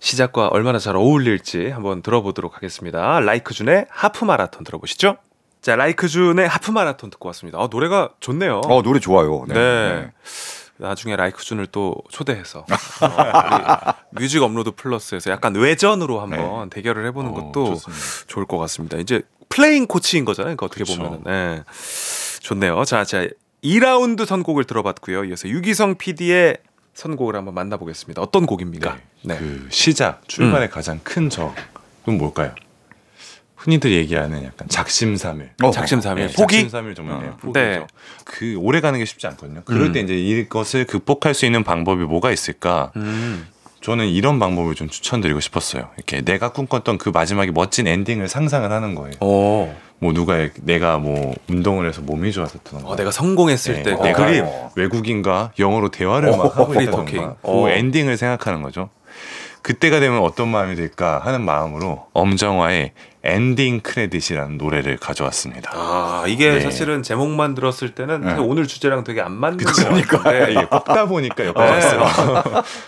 시작과 얼마나 잘 어울릴지 한번 들어보도록 하겠습니다. 라이크 준의 하프 마라톤 들어보시죠. 자, 라이크 준의 하프 마라톤 듣고 왔습니다. 아, 노래가 좋네요. 어 노래 좋아요. 네. 네. 나중에 라이크 준을 또 초대해서 어, 뮤직 업로드 플러스에서 약간 외전으로 한번 대결을 해보는 어, 것도 좋습니다. 좋을 것 같습니다. 이제 플레잉 코치인 거잖아요. 그러니까 어떻게. 보면은. 네. 좋네요. 자, 자, 2라운드 선곡을 들어봤고요. 이어서 유기성 PD의 선곡을 한번 만나보겠습니다. 어떤 곡입니까? 네. 그 시작 출발의 가장 큰 적은 뭘까요? 흔히들 얘기하는 약간 작심삼일. 어, 작심삼일. 네, 포기? 작심삼일 정말 네, 어. 포기죠. 네. 그 오래 가는 게 쉽지 않거든요. 그럴 음. 때 이제 이것을 극복할 수 있는 방법이 뭐가 있을까? 음. 저는 이런 방법을 좀 추천드리고 싶었어요. 이렇게 내가 꿈꿨던 그 마지막에 멋진 엔딩을 상상을 하는 거예요. 어. 뭐 누가 내가 뭐 운동을 해서 몸이 좋아졌던가. 어, 내가 성공했을 네, 때그 내가 그림. 외국인과 영어로 대화를 막 하고 프리토킹. 있다던가 어. 그 엔딩을 생각하는 거죠. 그때가 되면 어떤 마음이 들까 하는 마음으로 엄정화의 엔딩 크레딧이라는 노래를 가져왔습니다. 아, 이게 네. 사실은 제목만 들었을 때는 네. 오늘 주제랑 되게 안 맞는 그러니까 거 이게 꺾다 보니까 옆에 네.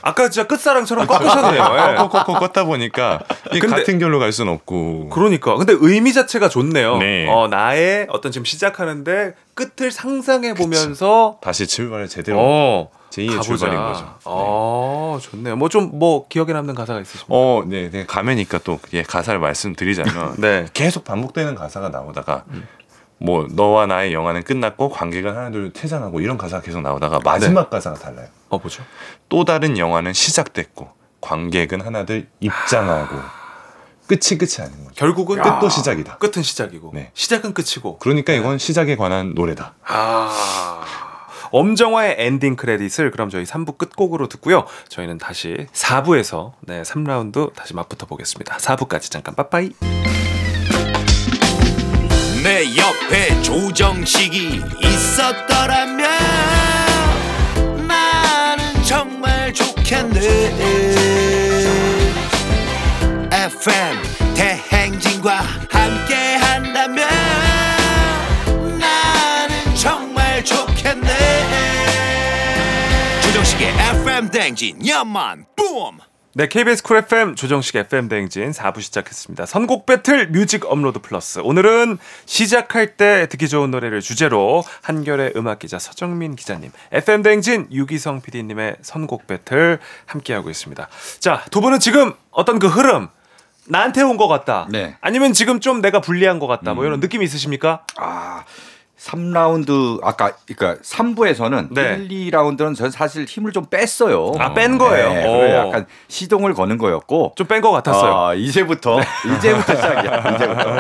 아까 진짜 끝사랑처럼 꺾으셨네요. 예. 꺾꺾꺾 꺾다 보니까 이 근데- 같은 결로 갈 수는 없고. 그러니까 근데 의미 자체가 좋네요. 네. 어, 나의 어떤 지금 시작하는데 끝을 상상해 보면서 다시 출발을 제대로 어 제2의 가보자. 출발인 거죠. 네. 어 좋네요. 뭐좀뭐 기억에 남는 가사가 있으십니까? 어, 네, 네 가면이니까 또 예, 가사를 말씀드리자면 네. 계속 반복되는 가사가 나오다가 뭐 너와 나의 영화는 끝났고 관객은 하나 둘 퇴장하고 이런 가사가 계속 나오다가 마지막 가사가 달라요. 어 보죠. 또 다른 영화는 시작됐고 관객은 하나둘 입장하고 끝이 끝이 아닌 거죠. 결국은 끝도 시작이다. 끝은 시작이고 네. 시작은 끝이고. 그러니까 이건 시작에 관한 노래다. 아. 엄정화의 엔딩 크레딧을 그럼 저희 3부 끝곡으로 듣고요. 저희는 다시 4부에서 네, 3라운드 다시 맞붙어 보겠습니다. 4부까지 잠깐 빠빠이. 내 옆에 조정식이 있었더라면 나는 정말 좋겠네 FM 대행진과 조정식의 FM 대행진 야만 뿜 네, KBS 쿨 FM 조정식 FM 대행진 4부 시작했습니다. 선곡 배틀 뮤직 업로드 플러스. 오늘은 시작할 때 듣기 좋은 노래를 주제로 한겨레 음악 기자 서정민 기자님, FM 대행진 유기성 PD님의 선곡 배틀 함께하고 있습니다. 자, 두 분은 지금 어떤 그 흐름 나한테 온 것 같다. 네. 아니면 지금 좀 내가 불리한 것 같다. 뭐 이런 느낌 있으십니까? 아, 3라운드 아까 그러니까 3부에서는 네. 1, 2라운드는 전 사실 힘을 좀 뺐어요. 아, 뺀 거예요. 네, 약간 시동을 거는 거였고 좀 뺀 것 같았어요. 아, 이제부터 이제부터 시작이야. 이제부터.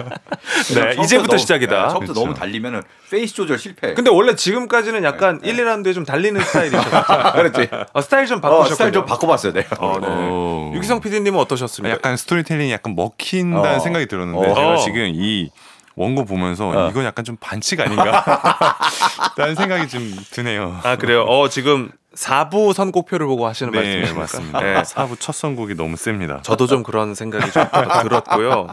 네, 이제부터 너무- 시작이다. 네, 처음부터 그렇죠. 너무 달리면은 페이스 조절 실패. 근데 원래 지금까지는 약간 1, 2라운드에 좀 달리는 스타일이셨죠. 그렇지. 어, 스타일 좀 어, 바꾸셨군요. 스타일 좀 바꿔 봤어요, 내가. 어, 네. 오. 유기성 PD님은 어떠셨습니까? 약간 스토리텔링이 약간 먹힌다는 어. 생각이 들었는데 어. 제가 지금 이 원고 보면서 어. 이건 약간 좀 반칙 아닌가? 라는 생각이 좀 드네요. 아 그래요. 어 지금 4부 선곡표를 보고 하시는 네, 말씀이십니까? 맞습니다. 네. 사부 첫 선곡이 너무 셉니다. 저도 좀 그런 생각이 좀 들었고요.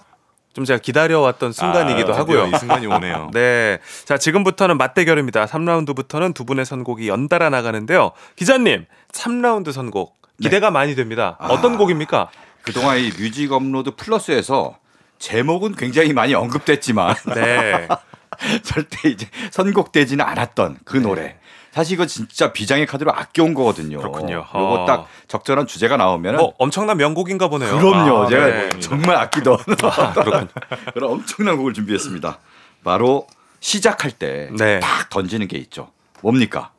좀 제가 기다려왔던 순간이기도 아, 하고요. 이 순간이 오네요. 네. 자, 지금부터는 맞대결입니다. 3라운드부터는 두 분의 선곡이 연달아 나가는데요. 기자님, 3라운드 선곡 기대가 많이 됩니다. 어떤 곡입니까? 그동안 이 뮤직 업로드 플러스에서 제목은 굉장히 많이 언급됐지만 네. 절대 이제 선곡되지는 않았던 그 노래. 사실 이거 진짜 비장의 카드로 아껴온 거거든요. 그렇군요. 요거 어. 딱 적절한 주제가 나오면 뭐 엄청난 명곡인가 보네요. 그럼요. 아, 제가 네. 정말 아끼던 그렇군요. 그런 엄청난 곡을 준비했습니다. 바로 시작할 때딱 네. 던지는 게 있죠. 뭡니까?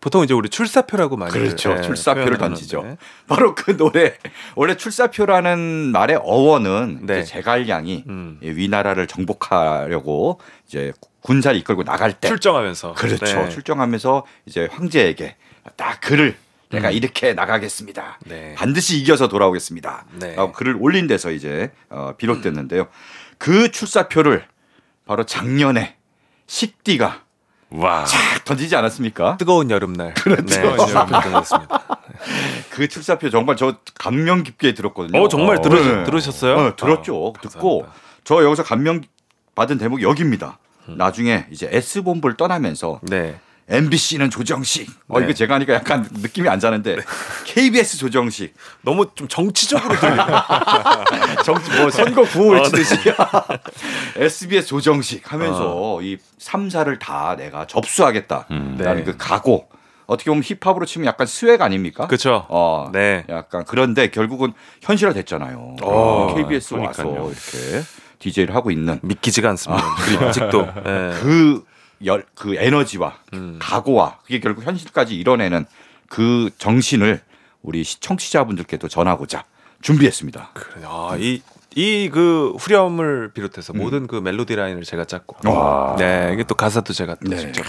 보통 이제 우리 출사표라고 많이 그렇죠. 네, 출사표를 던지죠. 하는데. 바로 그 노래. 원래 출사표라는 말의 어원은 네. 이제 제갈량이 음. 이 위나라를 정복하려고 이제 군사를 이끌고 나갈 때 출정하면서 그렇죠. 네. 출정하면서 이제 황제에게 딱 글을 내가 이렇게 나가겠습니다. 음. 네. 반드시 이겨서 돌아오겠습니다. 네. 라고 글을 올린 데서 이제 어, 비롯됐는데요. 그 출사표를 바로 작년에 식디가 와. 딱 던지지 않았습니까? 뜨거운 여름날 그렇죠. 네, 여름날. 던졌습니다. 그 출사표 정말 저 감명 깊게 들었거든요. 어 정말 들으, 네. 들으셨어요? 어, 들었죠. 아, 듣고 감사합니다. 저 여기서 감명 받은 대목이 여기입니다. 나중에 이제 S 본부를 떠나면서 네. MBC는 조정식. 어 네. 이거 제가 하니까 약간 느낌이 안 자는데 KBS 조정식. 너무 좀 정치적으로 들리고 정치 뭐 선거 구호 아, 외치듯이 SBS 조정식 하면서 이 3사를 다 내가 접수하겠다. 음. 라는 네. 그 각오. 어떻게 보면 힙합으로 치면 약간 swag 아닙니까? 그렇죠. 어, 네. 약간 그런데 결국은 현실화 됐잖아요. 어, KBS 와서 그러니까요. 이렇게 DJ를 하고 있는 믿기지가 않습니다. 아직도. 네. 그 열, 그 에너지와 음. 각오와 그게 결국 현실까지 이뤄내는 그 정신을 우리 시청자분들께도 전하고자 준비했습니다. 그래, 아, 이, 이그 후렴을 비롯해서 음. 모든 그 멜로디 라인을 제가 짰고. 와. 네, 이게 또 가사도 제가 또 네. 직접 다.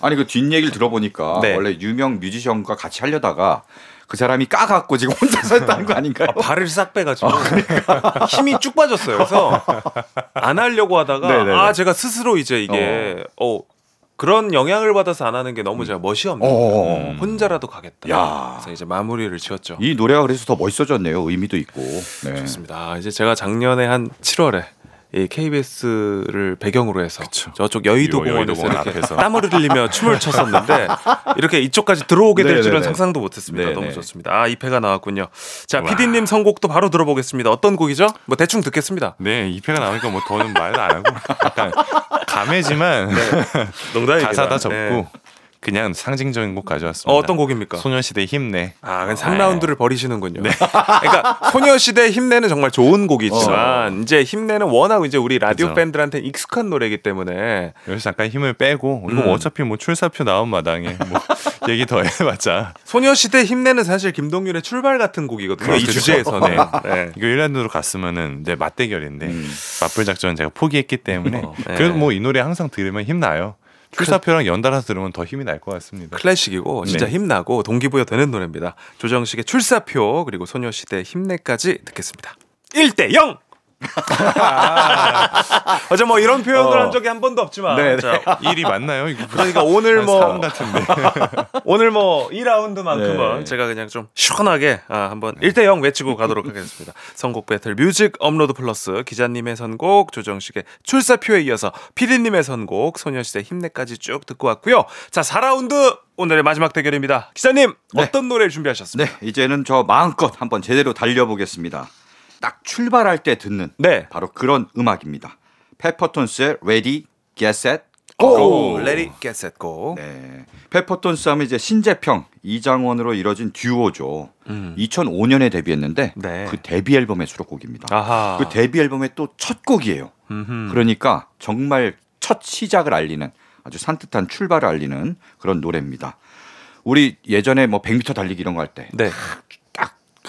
아니 그 뒷얘기를 들어보니까 네. 원래 유명 뮤지션과 같이 하려다가 그 사람이 까갖고 지금 혼자서 했다는 거 아닌가요? 발을 싹 빼가지고 어, 그러니까. 힘이 쭉 빠졌어요. 그래서 안 하려고 하다가 네네네. 아 제가 스스로 이제 이게 어, 그런 영향을 받아서 안 하는 게 너무 제가 멋이 없는 어, 거예요. 혼자라도 가겠다. 야. 그래서 이제 마무리를 지었죠. 이 노래가 그래서 더 멋있어졌네요. 의미도 있고. 네. 좋습니다. 아, 이제 제가 작년에 한 7월에 이 KBS를 배경으로 해서 저쪽 여의도 공원에서 공원 앞에서. 땀을 흘리며 춤을 췄었는데 이렇게 이쪽까지 들어오게 될 줄은 네네네. 상상도 못했습니다. 네네. 너무 좋습니다. 아, 2패가 나왔군요. 자, 와. PD님 선곡도 바로 들어보겠습니다. 어떤 곡이죠? 뭐 대충 듣겠습니다. 네, 2패가 나오니까 뭐 더는 말도 안 하고 약간 감해지만 농담입니다. 가사 다 접고 네. 그냥 상징적인 곡 가져왔습니다. 어, 어떤 곡입니까? 소녀시대 힘내. 아, 그냥 3라운드를 버리시는군요. 그러니까 소녀시대 힘내는 정말 좋은 곡이지만 이제 힘내는 워낙 이제 우리 라디오 그죠. 팬들한테 익숙한 노래이기 때문에 여기서 잠깐 힘을 빼고 이거 음. 어차피 뭐 출사표 나온 마당에 뭐 얘기 더 해봤자 소녀시대 힘내는 사실 김동률의 출발 같은 곡이거든요. 이 그렇죠. 주제에서는. 네. 네. 이거 일란드로 갔으면은 이제 맞대결인데 음. 맞불 작전 제가 포기했기 때문에 어, 네. 그래도 뭐 이 노래 항상 들으면 힘나요. 출사표랑 연달아서 들으면 더 힘이 날 것 같습니다. 클래식이고 진짜 네. 힘나고 동기부여 되는 노래입니다. 조정식의 출사표 그리고 소녀시대 힘내까지 듣겠습니다. 1대 0. 어제 뭐 이런 표현을 어. 한 적이 한 번도 없지만 네, 네. 자, 일이 맞나요? 이거 그러니까 오늘 뭐삶 같은데. 오늘 뭐 2라운드만큼은 네. 제가 그냥 좀 시원하게 아, 한번 1대 0 외치고 가도록 하겠습니다. 선곡 배틀 뮤직 업로드 플러스 기자님의 선곡 조정식의 출사표에 이어서 피디님의 선곡 소녀시대 힘내까지 쭉 듣고 왔고요. 자 4라운드 오늘의 마지막 대결입니다. 기자님 네. 어떤 노래를 준비하셨습니다? 네, 이제는 저 마음껏 한번 제대로 달려보겠습니다. 딱 출발할 때 듣는 네. 바로 그런 음악입니다. 페퍼톤스의 Ready, Get Set, 고! Get set go. 네. 페퍼톤스 하면 이제 신재평, 이장원으로 이뤄진 듀오죠. 음. 2005년에 데뷔했는데 네. 그 데뷔 앨범의 수록곡입니다. 아하. 그 데뷔 앨범의 또 첫 곡이에요. 음흠. 그러니까 정말 첫 시작을 알리는 아주 산뜻한 출발을 알리는 그런 노래입니다. 우리 예전에 뭐 100m 달리기 이런 거 할때딱 네.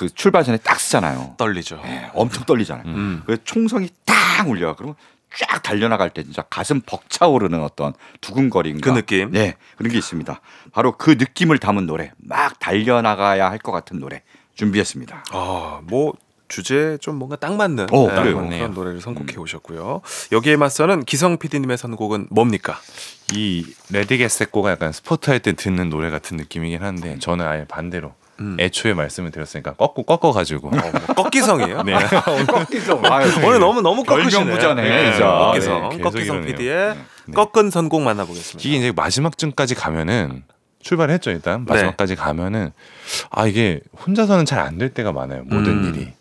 그 출발 전에 딱 쓰잖아요. 떨리죠. 네, 엄청 떨리잖아요. 음. 그 총성이 딱 울려. 그러면 쫙 달려나갈 때 진짜 가슴 벅차오르는 어떤 두근거림과 그 느낌. 네 그런 게 있습니다. 바로 그 느낌을 담은 노래, 막 달려나가야 할 것 같은 노래 준비했습니다. 아, 뭐 주제에 좀 뭔가 딱 맞는 어, 네, 그래요. 그런. 노래를 선곡해 오셨고요. 여기에 맞서는 기성 PD님의 선곡은 뭡니까? 이 레디게세코가 약간 스포트 할 때 듣는 노래 같은 느낌이긴 한데 저는 아예 반대로 음. 애초에 말씀을 드렸으니까 꺾고 꺾어 가지고 어, 뭐 꺾기성이에요. 네. 오늘 너무 너무 꺾으시네. 네, 진짜. 꺾기성, 네, 계속 꺾기성 이러네요. PD의 네. 꺾은 선곡 만나보겠습니다. 이게 이제 마지막 쯤까지 가면은 출발했죠 일단 마지막까지 가면은 아 이게 혼자서는 잘 안 될 때가 많아요 모든 음. 일이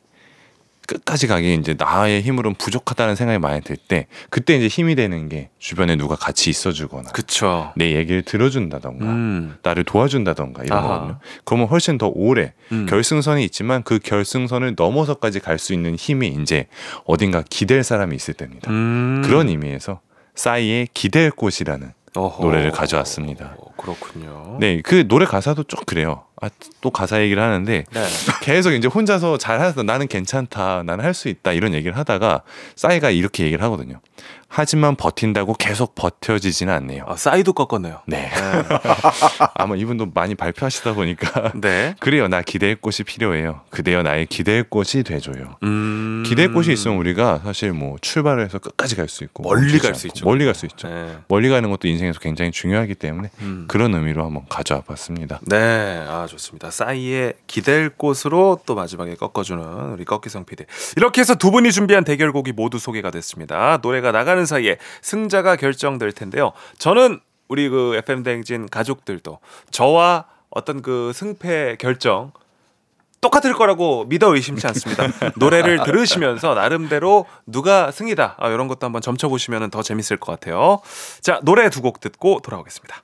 끝까지 가기 이제 나의 힘으로는 부족하다는 생각이 많이 들 때 그때 이제 힘이 되는 게 주변에 누가 같이 있어주거나 그쵸. 내 얘기를 들어준다던가 음. 나를 도와준다던가 이런 아하. 거거든요. 그러면 훨씬 더 오래 음. 결승선이 있지만 그 결승선을 넘어서까지 갈 수 있는 힘이 이제 어딘가 기댈 사람이 있을 때입니다. 음. 그런 의미에서 싸이의 기댈 곳이라는 어허. 노래를 가져왔습니다. 어, 그렇군요. 네, 그 노래 가사도 좀 그래요. 아, 또 가사 얘기를 하는데 네. 계속 이제 혼자서 잘하서 나는 괜찮다, 나는 할 수 있다 이런 얘기를 하다가 싸이가 이렇게 얘기를 하거든요. 하지만 버틴다고 계속 버텨지지는 않네요. 아, 사이도 꺾었네요. 네, 아마 이분도 많이 발표하시다 보니까 네. 그래요, 나 기댈 곳이 필요해요. 그대여 나의 기댈 곳이 돼줘요. 음. 기댈 곳이 있으면 우리가 사실 뭐 출발을 해서 끝까지 갈 수 있고 멀리 갈수 않고 있죠. 멀리 갈 수 있죠. 네. 멀리 가는 것도 인생에서 굉장히 중요하기 때문에 음. 그런 의미로 한번 가져와 봤습니다. 네, 아 좋습니다. 싸이의 기댈 곳으로 또 마지막에 꺾어주는 우리 꺾기성 PD. 이렇게 해서 두 분이 준비한 대결곡이 모두 소개가 됐습니다. 노래가 나가는 사이에 승자가 결정될 텐데요. 저는 우리 그 FM 대행진 가족들도 저와 어떤 그 승패 결정 똑같을 거라고 믿어 의심치 않습니다. 노래를 들으시면서 나름대로 누가 승이다 아, 이런 것도 한번 점쳐보시면 더 재밌을 것 같아요. 자 노래 두 곡 듣고 돌아오겠습니다.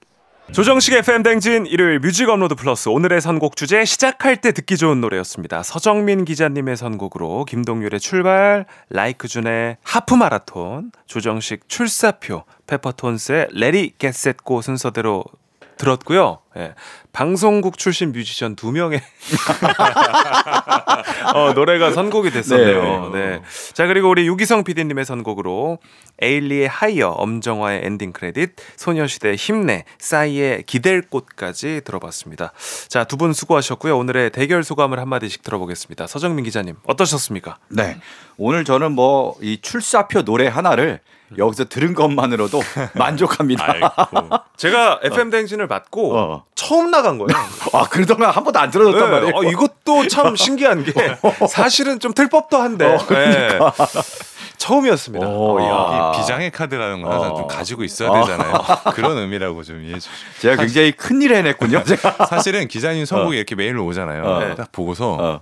조정식 FM 대행진 일요일 뮤직 업로드 플러스 오늘의 선곡 주제 시작할 때 듣기 좋은 노래였습니다. 서정민 기자님의 선곡으로 김동률의 출발, 라이크준의 하프 마라톤, 조정식 출사표, 페퍼톤스의 Ready Get Set Go 순서대로 들었고요. 예. 방송국 출신 뮤지션 두 명의 어, 노래가 선곡이 됐었네요. 네. 자 그리고 우리 유기성 PD님의 선곡으로 에일리의 하이어, 엄정화의 엔딩 크레딧, 소녀시대 힘내, 싸이의 기댈 곳까지 들어봤습니다. 자 두 분 수고하셨고요. 오늘의 대결 소감을 한 마디씩 들어보겠습니다. 서정민 기자님 어떠셨습니까? 네. 오늘 저는 뭐 이 출사표 노래 하나를 여기서 들은 것만으로도 만족합니다. 아이고. 제가 FM 대행진을 맡고 어. 처음 나간 거예요. 아, 그러더니 한 번도 안 들어줬단 네, 말이에요. 어, 이것도 참 신기한 게 사실은 좀 틀법도 한데 네. 처음이었습니다. 오, 야. 어. 이 비장의 카드라는 건 항상 어. 좀 가지고 있어야 되잖아요. 그런 의미라고 좀 이해해 주시죠. 제가 굉장히 큰 일 해냈군요. 제가. 사실은 기자님 선곡이 이렇게 메일로 오잖아요. 어. 딱 보고서 어.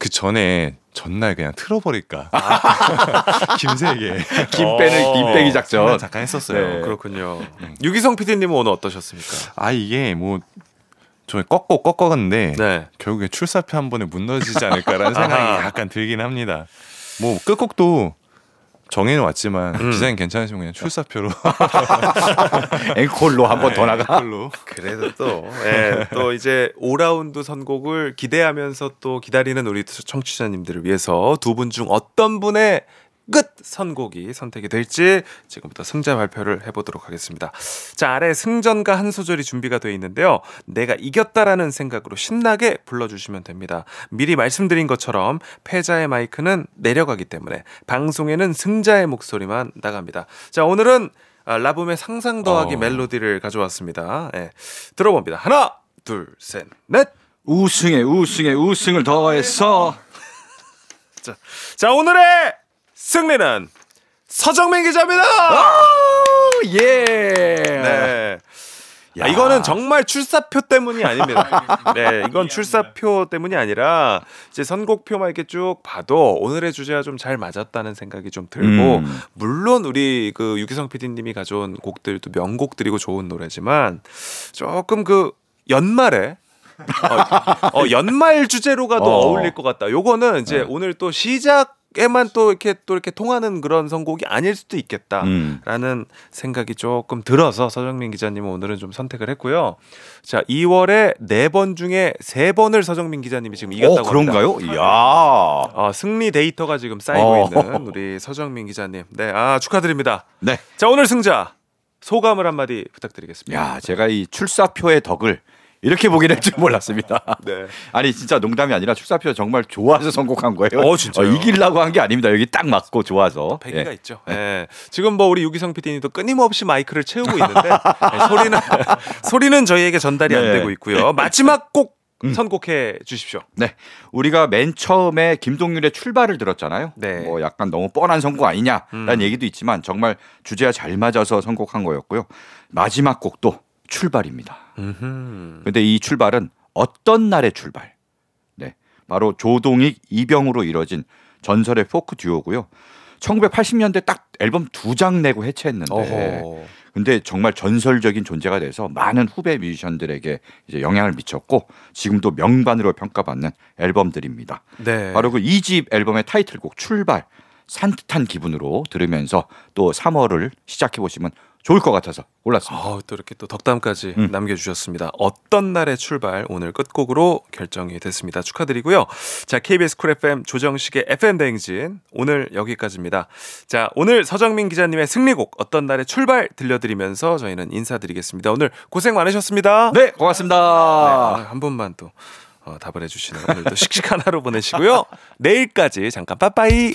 그 전에 전날 그냥 틀어버릴까. 김세계. 김 빼는 김 빼기 작전. 장난 잠깐 했었어요. 네. 그렇군요. 유기성 PD님은 오늘 어떠셨습니까? 아 이게 뭐좀 꺾고 꺾어갔는데 네. 결국에 출사표 한 번에 무너지지 않을까라는 생각이 아하. 약간 들긴 합니다. 뭐 끝곡도 정해는 왔지만 음. 기자님 괜찮으시면 그냥 출사표로 앵콜로 한 번 더 나가. 걸로. 그래도 또, 예, 또 이제 5라운드 선곡을 기대하면서 또 기다리는 우리 청취자님들을 위해서 두 분 중 어떤 분의 끝 선곡이 선택이 될지 지금부터 승자 발표를 해보도록 하겠습니다. 자 아래 승전가 한 소절이 준비가 되어 있는데요. 내가 이겼다라는 생각으로 신나게 불러주시면 됩니다. 미리 말씀드린 것처럼 패자의 마이크는 내려가기 때문에 방송에는 승자의 목소리만 나갑니다. 자 오늘은 아, 라붐의 상상 더하기 어. 멜로디를 가져왔습니다. 예, 들어봅니다. 하나, 둘, 셋, 넷. 우승에 우승에 우승을 더해서 자 오늘의 승리는 서정민 기자입니다. 예. 네. 야. 아, 이거는 정말 출사표 때문이 아닙니다. 네, 이건 출사표 때문이 아니라 이제 선곡표만 이렇게 쭉 봐도 오늘의 주제와 좀 잘 맞았다는 생각이 좀 들고 음. 물론 우리 그 유기성 PD님이 가져온 곡들도 명곡들이고 좋은 노래지만 조금 그 연말에 어, 어, 연말 주제로가 더 어. 어울릴 것 같다. 요거는 이제 네. 오늘 또 시작 에만 또 이렇게 또 이렇게 통하는 그런 선곡이 아닐 수도 있겠다. 음. 라는 생각이 조금 들어서 서정민 기자님은 오늘은 좀 선택을 했고요. 자, 2월에 네 번 중에 세 번을 서정민 기자님이 지금 이겼다고 어, 그런가요? 합니다. 이야. 어, 승리 데이터가 지금 쌓이고 어. 있는 우리 서정민 기자님. 네, 아 축하드립니다. 네. 자, 오늘 승자 소감을 한마디 부탁드리겠습니다. 야, 제가 이 출사표의 덕을 이렇게 보긴 할줄 몰랐습니다. 네. 아니 진짜 농담이 아니라 출사표 정말 좋아서 선곡한 거예요. 어, 진짜요? 이기려고 한 게 아닙니다. 여기 딱 맞고 좋아서. 패기가 예. 있죠. 예. 지금 뭐 우리 유기성 PD님도 끊임없이 마이크를 채우고 있는데 예, 소리는 소리는 저희에게 전달이 안 네. 되고 있고요. 마지막 곡 음. 선곡해 주십시오. 네. 우리가 맨 처음에 김동률의 출발을 들었잖아요. 네. 뭐 약간 너무 뻔한 선곡 아니냐라는 음. 얘기도 있지만 정말 주제와 잘 맞아서 선곡한 거였고요. 마지막 곡도 출발입니다. 근데 이 출발은 어떤 날의 출발? 네. 바로 조동익 이병으로 이뤄진 전설의 포크 듀오고요. 1980년대 딱 앨범 두 장 내고 해체했는데 어허. 근데 정말 전설적인 존재가 돼서 많은 후배 뮤지션들에게 이제 영향을 미쳤고 지금도 명반으로 평가받는 앨범들입니다. 네. 바로 그 2집 앨범의 타이틀곡 출발 산뜻한 기분으로 들으면서 또 3월을 시작해 보시면 좋을 것 같아서 골랐습니다. 어, 또 이렇게 또 덕담까지 음. 남겨주셨습니다. 어떤 날의 출발 오늘 끝곡으로 결정이 됐습니다. 축하드리고요. 자 KBS 쿨 FM 조정식의 FM 대행진 오늘 여기까지입니다. 자 오늘 서정민 기자님의 승리곡 어떤 날의 출발 들려드리면서 저희는 인사드리겠습니다. 오늘 고생 많으셨습니다. 네, 고맙습니다. 아, 한 분만 또 어, 답을 해주시는 오늘도 씩씩한 하루 보내시고요. 내일까지 잠깐 빠빠이.